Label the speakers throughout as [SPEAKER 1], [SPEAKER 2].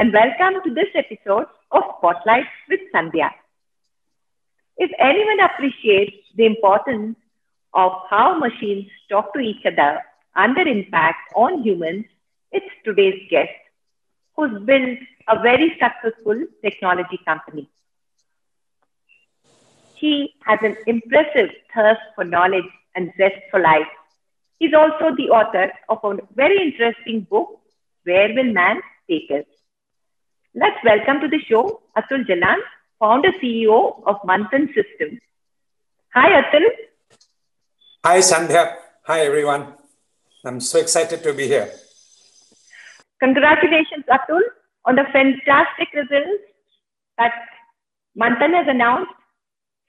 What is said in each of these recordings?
[SPEAKER 1] and welcome to this episode of Spotlight with Sandhya. If anyone appreciates the importance of how machines talk to each other and their impact on humans, it's today's guest, who's built a very successful technology company. He has an impressive thirst for knowledge and zest for life. He's also the author of a very interesting book, Where Will Man Take Us? Let's welcome to the show Atul Jalan, founder CEO of Manthan Systems. Hi, Atul.
[SPEAKER 2] Hi, Sandhya. Hi, everyone. I'm so excited to be here.
[SPEAKER 1] Congratulations, Atul, on the fantastic results that Manthan has announced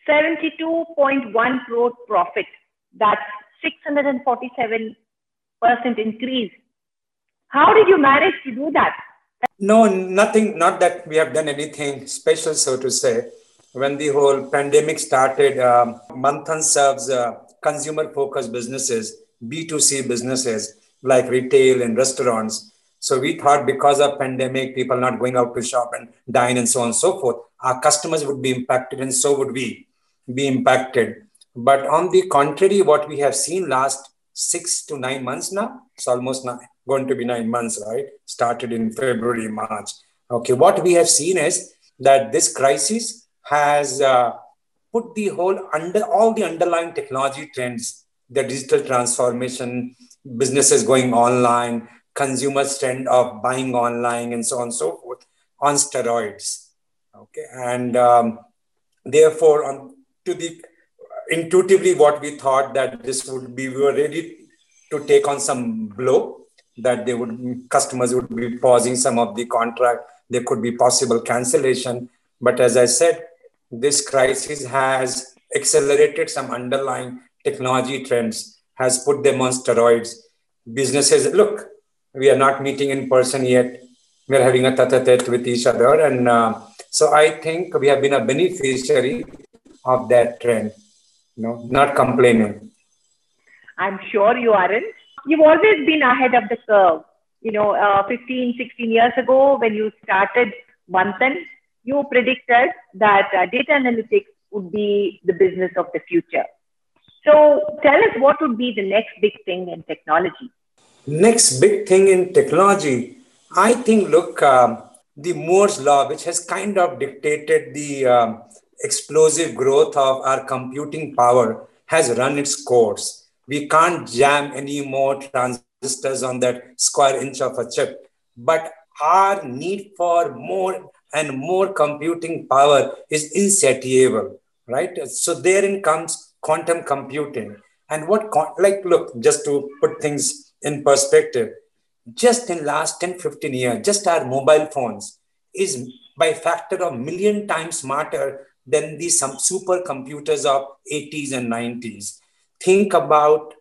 [SPEAKER 1] 72.1 crore profit. That's 647% increase. How did you manage to do that?
[SPEAKER 2] No, nothing, not that we have done anything special, so to say. When the whole pandemic started, um, Manthan serves uh, consumer focused businesses, B2C businesses like retail and restaurants. So we thought because of pandemic, people not going out to shop and dine and so on and so forth, our customers would be impacted and so would we be impacted. But on the contrary, what we have seen last six to nine months now, it's almost nine, going to be nine months, right? Started in February, March. Okay, what we have seen is that this crisis has uh, put the whole under all the underlying technology trends, the digital transformation, businesses going online, consumers trend of buying online, and so on and so forth, on steroids. Okay, and um, therefore, on to the intuitively what we thought that this would be we were ready to take on some blow that they would customers would be pausing some of the contract. There could be possible cancellation. But as i said this crisis has accelerated some underlying technology trends has put them on steroids. Businesses look we are not meeting in person yet. We're having a tete-a-tete with each other. And uh, so i think we have been a beneficiary of that trend you know not complaining.
[SPEAKER 1] I'm sure you aren't you've always been ahead of the curve. You know uh, 15 16 years ago when you started Manthan, you predicted that uh, data analytics would be the business of the future. So tell us what would be the next big thing in technology?
[SPEAKER 2] Next big thing in technology i think look um, the moore's law which has kind of dictated the um, explosive growth of our computing power has run its course. We can't jam any more transistors on that square inch of a chip. But our need for more and more computing power is insatiable, right? So therein comes quantum computing. And what, like, look, just to put things in perspective, just in last 10, 15 years, just our mobile phones is by factor of million times smarter than the some supercomputers of 80s and 90s. Think about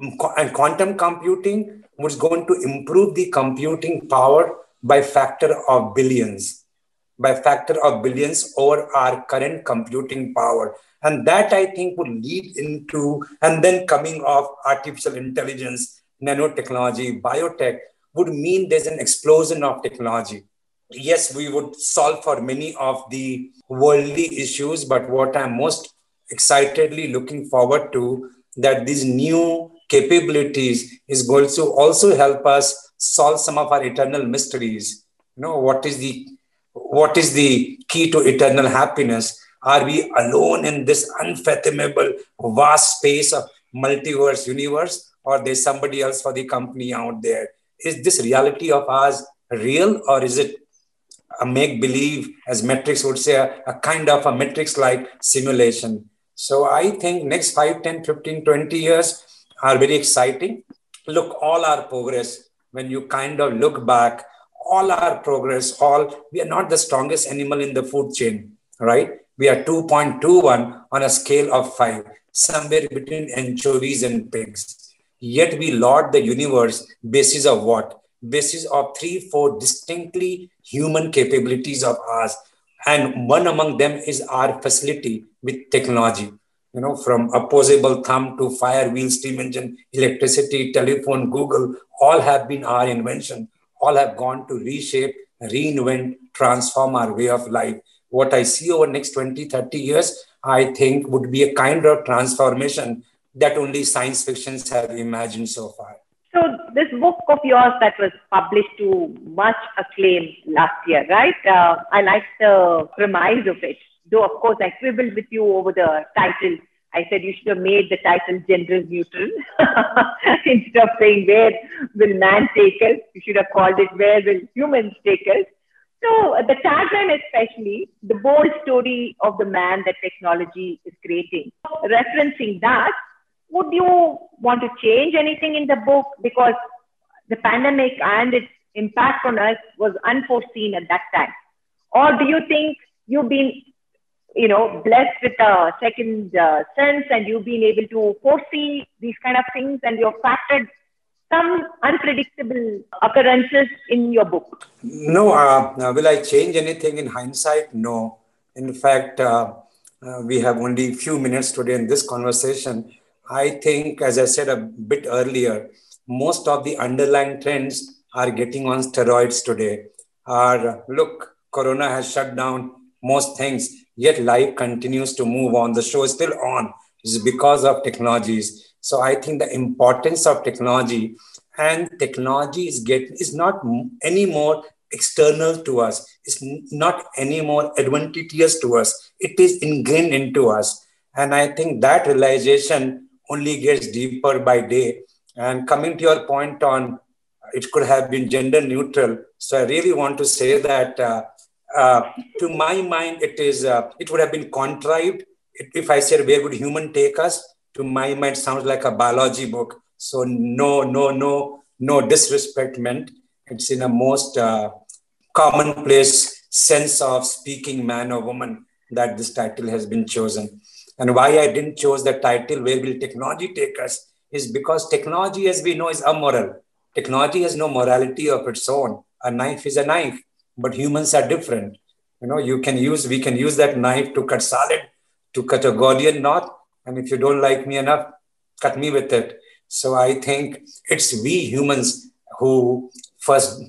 [SPEAKER 2] and quantum computing was going to improve the computing power by factor of billions, by factor of billions over our current computing power. And that I think would lead into, and then coming of artificial intelligence, nanotechnology, biotech would mean there's an explosion of technology yes, we would solve for many of the worldly issues, but what I'm most excitedly looking forward to that these new capabilities is going to also help us solve some of our eternal mysteries. You know, what is the what is the key to eternal happiness? Are we alone in this unfathomable vast space of multiverse universe, or there's somebody else for the company out there? Is this reality of ours real, or is it a make believe, as Matrix would say, a, a kind of a Matrix like simulation. So I think next 5, 10, 15, 20 years are very exciting. Look, all our progress, when you kind of look back, all our progress, all we are not the strongest animal in the food chain, right? We are 2.21 on a scale of five, somewhere between anchovies and pigs. Yet we lord the universe basis of what? Basis of three, four distinctly human capabilities of ours. And one among them is our facility with technology. You know, from opposable thumb to fire wheel, steam engine, electricity, telephone, Google, all have been our invention. All have gone to reshape reinvent, transform our way of life. What I see over next 20, 30 years, I think would be a kind of transformation that only science fictions have imagined so far.
[SPEAKER 1] So this book of yours that was published to much acclaim last year, right? Uh, I like the premise of it. Though of course I quibbled with you over the title. I said you should have made the title gender neutral instead of saying where will man take us. You should have called it where will humans take us. So the tagline especially, the bold story of the man that technology is creating. Referencing that, would you want to change anything in the book? Because the pandemic and its impact on us was unforeseen at that time. Or do you think you've been you know blessed with a second uh, sense and you've been able to foresee these kind of things and you've factored some unpredictable occurrences in your book?
[SPEAKER 2] No uh, will i change anything in hindsight? No. In fact uh, uh we have only few minutes today in this conversation I think, as I said a bit earlier, most of the underlying trends are getting on steroids today. Are look, Corona has shut down most things, yet life continues to move on. The show is still on. It's because of technologies. So I think the importance of technology and technology is get is not any more external to us. It's not any more advantageous to us. It is ingrained into us. And I think that realization only gets deeper by day. And coming to your point on it could have been gender neutral. So I really want to say that uh, uh, to my mind, it is uh, it would have been contrived if I said where would human take us. To my mind, sounds like a biology book. So no, no, no, no disrespect meant. It's in a most uh, commonplace sense of speaking man or woman that this title has been chosen. And why I didn't choose the title, Where Will Technology Take Us, is because technology, as we know, is amoral. Technology has no morality of its own. A knife is a knife, but humans are different. You know, you can use, we can use that knife to cut salad, to cut a Gordian knot. And if you don't like me enough, cut me with it. So I think it's we humans who first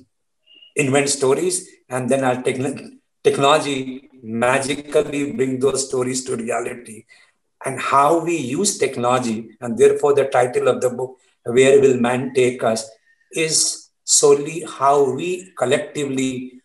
[SPEAKER 2] invent stories and then our techn- technology magically bring those stories to reality. And how we use technology and therefore the title of the book where will man take us is solely how we collectively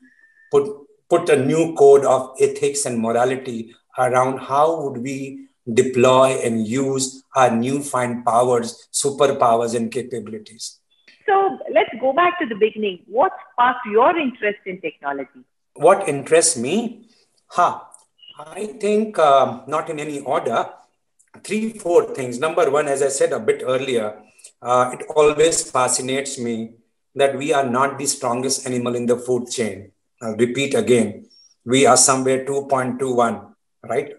[SPEAKER 2] put put a new code of ethics and morality around how would we deploy and use our newfound powers superpowers and capabilities.
[SPEAKER 1] So let's go back to the beginning. What sparked your interest in technology
[SPEAKER 2] what interests me Ha, I think um, not in any order. Three, four things. Number one, as I said a bit earlier, uh, it always fascinates me that we are not the strongest animal in the food chain. I'll repeat again. We are somewhere 2.21, right?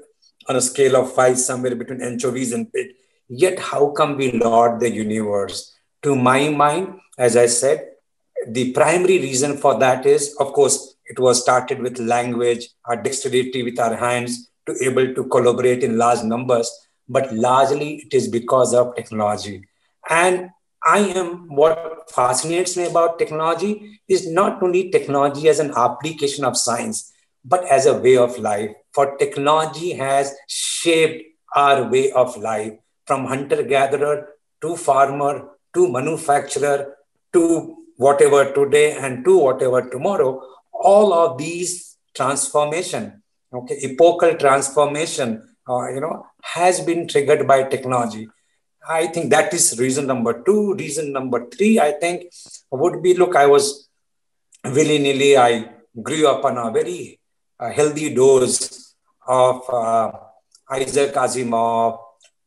[SPEAKER 2] On a scale of five, somewhere between anchovies and pig. Yet, how come we lord the universe? To my mind, as I said, the primary reason for that is, of course, it was started with language, our dexterity with our hands to able to collaborate in large numbers, but largely it is because of technology. And I am what fascinates me about technology is not only technology as an application of science, but as a way of life. For technology has shaped our way of life from hunter gatherer to farmer to manufacturer to whatever today and to whatever tomorrow all of these transformation, okay, epochal transformation, uh, you know, has been triggered by technology. I think that is reason number two. Reason number three, I think, would be look, I was willy nilly, I grew up on a very uh, healthy dose of uh, Isaac Asimov,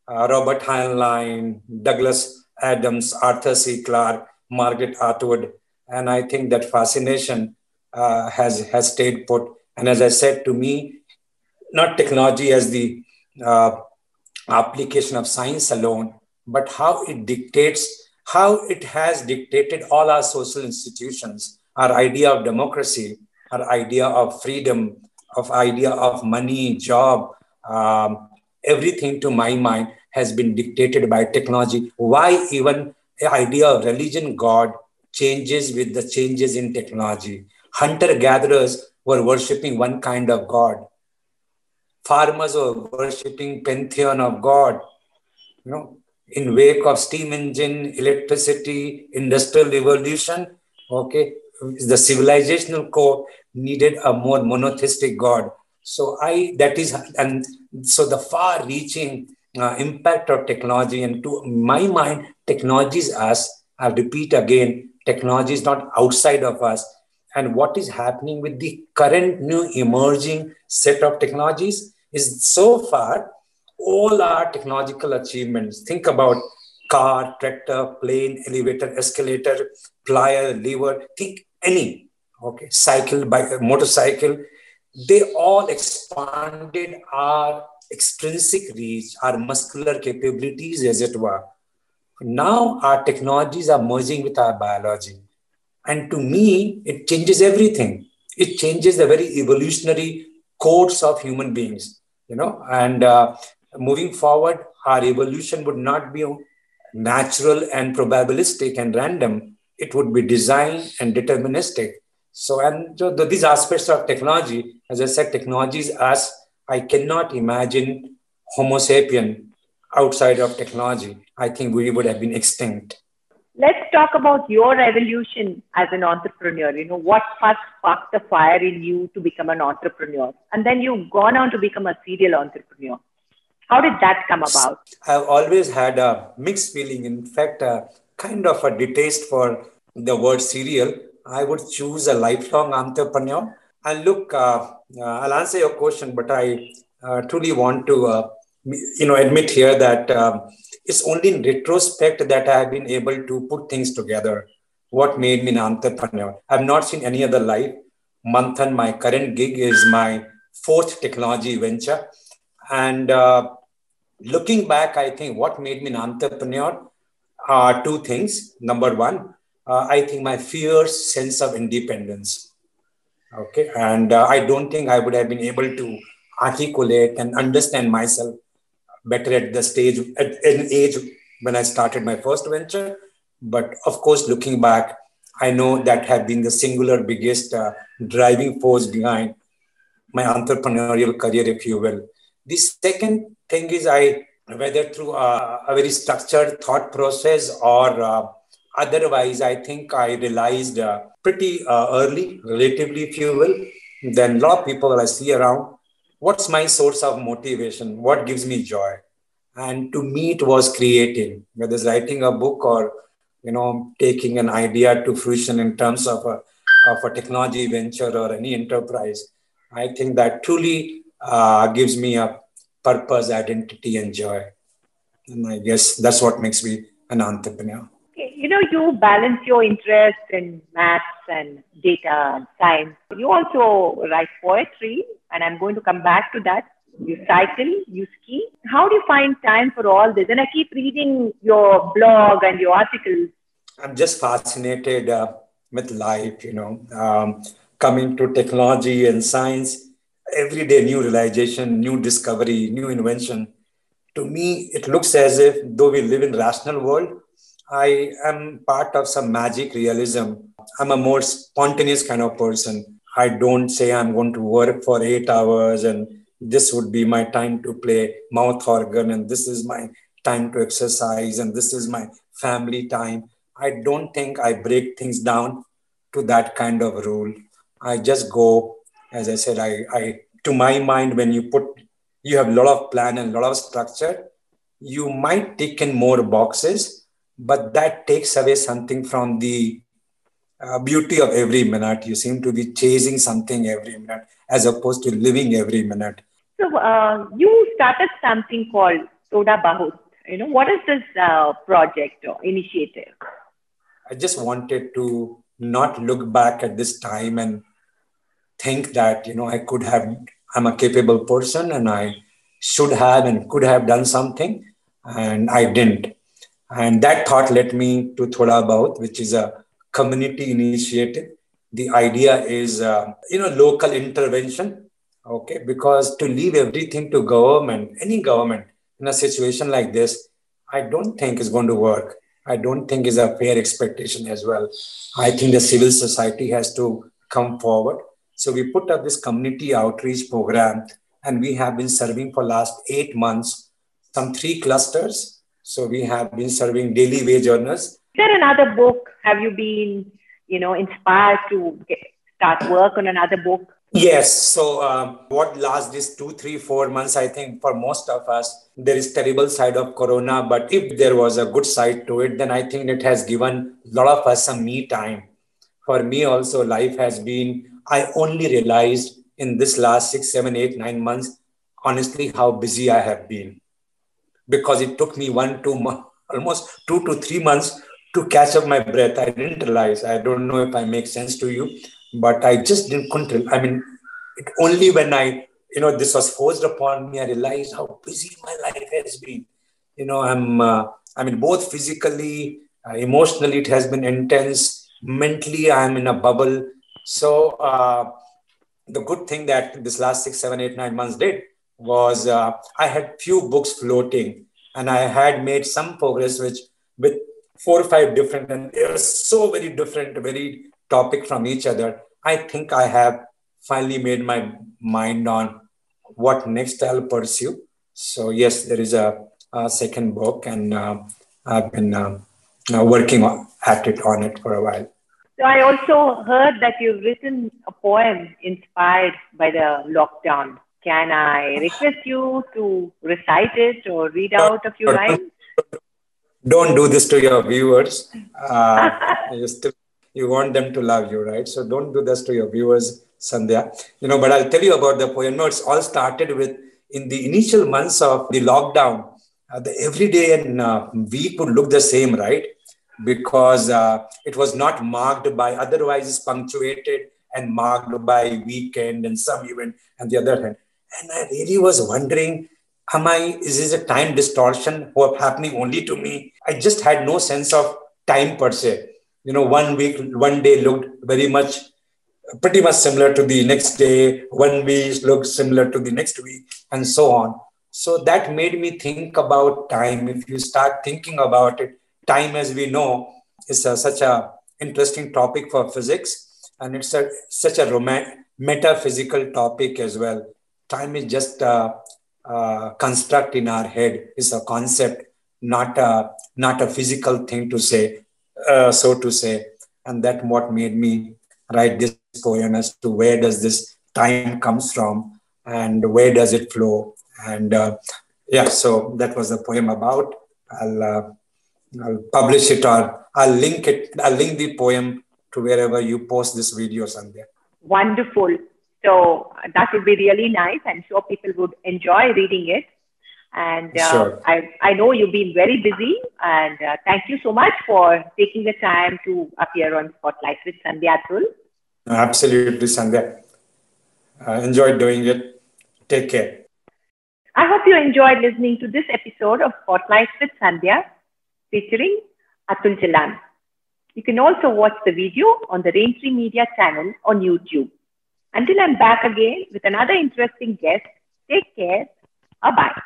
[SPEAKER 2] uh, Robert Heinlein, Douglas Adams, Arthur C. Clarke, Margaret Atwood. And I think that fascination uh, has has stayed put. And as I said, to me, not technology as the uh, application of science alone, but how it dictates, how it has dictated all our social institutions, our idea of democracy, our idea of freedom, of idea of money, job, um, everything to my mind has been dictated by technology. Why even the idea of religion, God changes with the changes in technology Hunter gatherers were worshipping one kind of God. Farmers were worshipping pantheon of God. You know, in wake of steam engine, electricity, industrial revolution, okay, the civilizational core needed a more monotheistic God. So I that is and so the far-reaching uh, impact of technology and to my mind, technology is us. I repeat again, technology is not outside of us. And what is happening with the current new emerging set of technologies is so far all our technological achievements. Think about car, tractor, plane, elevator, escalator, plier, lever, think any, okay, cycle, bike, motorcycle, they all expanded our extrinsic reach, our muscular capabilities, as it were. Now our technologies are merging with our biology. And to me, it changes everything. It changes the very evolutionary course of human beings, you know, and uh, moving forward, our evolution would not be natural and probabilistic and random. It would be designed and deterministic. So, and so the, these aspects of technology, as I said, technologies as I cannot imagine Homo sapien outside of technology. I think we would have been extinct.
[SPEAKER 1] Let's talk about your evolution as an entrepreneur. You know, what first sparked the fire in you to become an entrepreneur? And then you've gone on to become a serial entrepreneur. How did that come about?
[SPEAKER 2] I've always had a mixed feeling. In fact, a kind of a distaste for the word serial. I would choose a lifelong entrepreneur. And look, uh, uh, I'll answer your question, but I uh, truly want to, uh, you know, admit here that um, it's only in retrospect that I have been able to put things together. What made me an entrepreneur? I've not seen any other life. Manthan, my current gig, is my fourth technology venture and uh, looking back, I think what made me an entrepreneur are two things. Number one, uh, I think my fierce sense of independence. Okay. And uh, I don't think I would have been able to articulate and understand myself better at the stage, at an age when I started my first venture. But of course, looking back, I know that had been the singular biggest uh, driving force behind my entrepreneurial career, if you will. The second thing is I, whether through a, a very structured thought process or uh, otherwise, I think I realized uh, pretty uh, early, relatively, if you will, than a lot of people I see around. What's my source of motivation? What gives me joy? And to me, it was creating, whether it's writing a book or you know taking an idea to fruition in terms of a, of a technology venture or any enterprise. I think that truly uh, gives me a purpose, identity, and joy. And I guess that's what makes me an entrepreneur.
[SPEAKER 1] You know, you balance your interest in maths and data and science. You also write poetry, and I'm going to come back to that. You cycle, you ski. How do you find time for all this? And I keep reading your blog and your articles.
[SPEAKER 2] I'm just fascinated uh, with life, you know, um, coming to technology and science every day new realization, new discovery, new invention. To me, it looks as if though we live in rational world, I am part of some magic realism. I'm a more spontaneous kind of person. I don't say I'm going to work for eight hours and this would be my time to play mouth organ and this is my time to exercise and this is my family time. I don't think I break things down to that kind of rule. I just go as I said, I, I to my mind, when you put you have a lot of plan and a lot of structure, you might tick in more boxes, but that takes away something from the uh, beauty of every minute. You seem to be chasing something every minute as opposed to living every minute.
[SPEAKER 1] So uh, you started something called Thoda Bahut. You know, what is this uh, project or initiative?
[SPEAKER 2] I just wanted to not look back at this time and think that you know I could have I'm a capable person and I should have and could have done something and I didn't. And that thought led me to Thoda Bahut, which is a community initiative. The idea is, uh, you know, local intervention. Okay, because to leave everything to government, any government in a situation like this, I don't think is going to work. I don't think is a fair expectation as well. I think the civil society has to come forward. So we put up this community outreach program and we have been serving for last eight months, some three clusters. So we have been serving daily wage earners. Is
[SPEAKER 1] there another book? Have you been, you know, inspired to get, start work on another book?
[SPEAKER 2] Yes. So um, what last these two, three, four months, I think for most of us, there is terrible side of Corona. But if there was a good side to it, then I think it has given a lot of us some me time. For me also, life has been, I only realized in this last six, seven, eight, nine months, honestly, how busy I have been. Because it took me one, two months, almost two to three months to catch up my breath. I didn't realize. I don't know if I make sense to you but I just didn't couldn't. I mean, it only when I, you know, this was forced upon me, I realized how busy my life has been. You know, I'm, uh, I mean, both physically, uh, emotionally, it has been intense. Mentally, I'm in a bubble. So uh, the good thing that this last six, seven, eight, nine months did was uh, I had few books floating, and I had made some progress, which with four or five different, and they were so very different, very topic from each other. I think I have finally made my mind on what next I'll pursue. So yes, there is a, a second book, and uh, I've been uh, working on, at it on it for a while.
[SPEAKER 1] So I also heard that you've written a poem inspired by the lockdown. Can I request you to recite it or read out a few lines?
[SPEAKER 2] Don't do this to your viewers. Uh, just you want them to love you, right? So don't do this to your viewers, Sandhya. You know, but I'll tell you about the poem. No, it's all started with in the initial months of the lockdown. Uh, the everyday and uh, week would look the same, right? Because uh, it was not marked by otherwise it's punctuated and marked by weekend and some event and the other hand. And I really was wondering, am I, is this a time distortion happening only to me? I just had no sense of time per se you know, one week, one day looked very much, pretty much similar to the next day, one week looked similar to the next week, and so on. So that made me think about time. If you start thinking about it, time, as we know, is a, such a interesting topic for physics, and it's a, such a romantic, metaphysical topic as well. Time is just a, a construct in our head. It's a concept, not a not a physical thing to say uh, so to say. And that what made me write this poem as to where does this time comes from and where does it flow. And uh, yeah, so that was the poem about. I'll, uh, I'll publish it or I'll link it. I'll link the poem to wherever you post this video, Sandhya.
[SPEAKER 1] Wonderful. So that would be really nice. I'm sure people would enjoy reading it. And uh, sure. I, I know you've been very busy. And uh, thank you so much for taking the time to appear on Spotlight with Sandhya Atul.
[SPEAKER 2] Absolutely, Sandhya. I enjoyed doing it. Take care.
[SPEAKER 1] I hope you enjoyed listening to this episode of Spotlight with Sandhya featuring Atul Jalan. You can also watch the video on the Raintree Media channel on YouTube. Until I'm back again with another interesting guest, take care. Bye bye.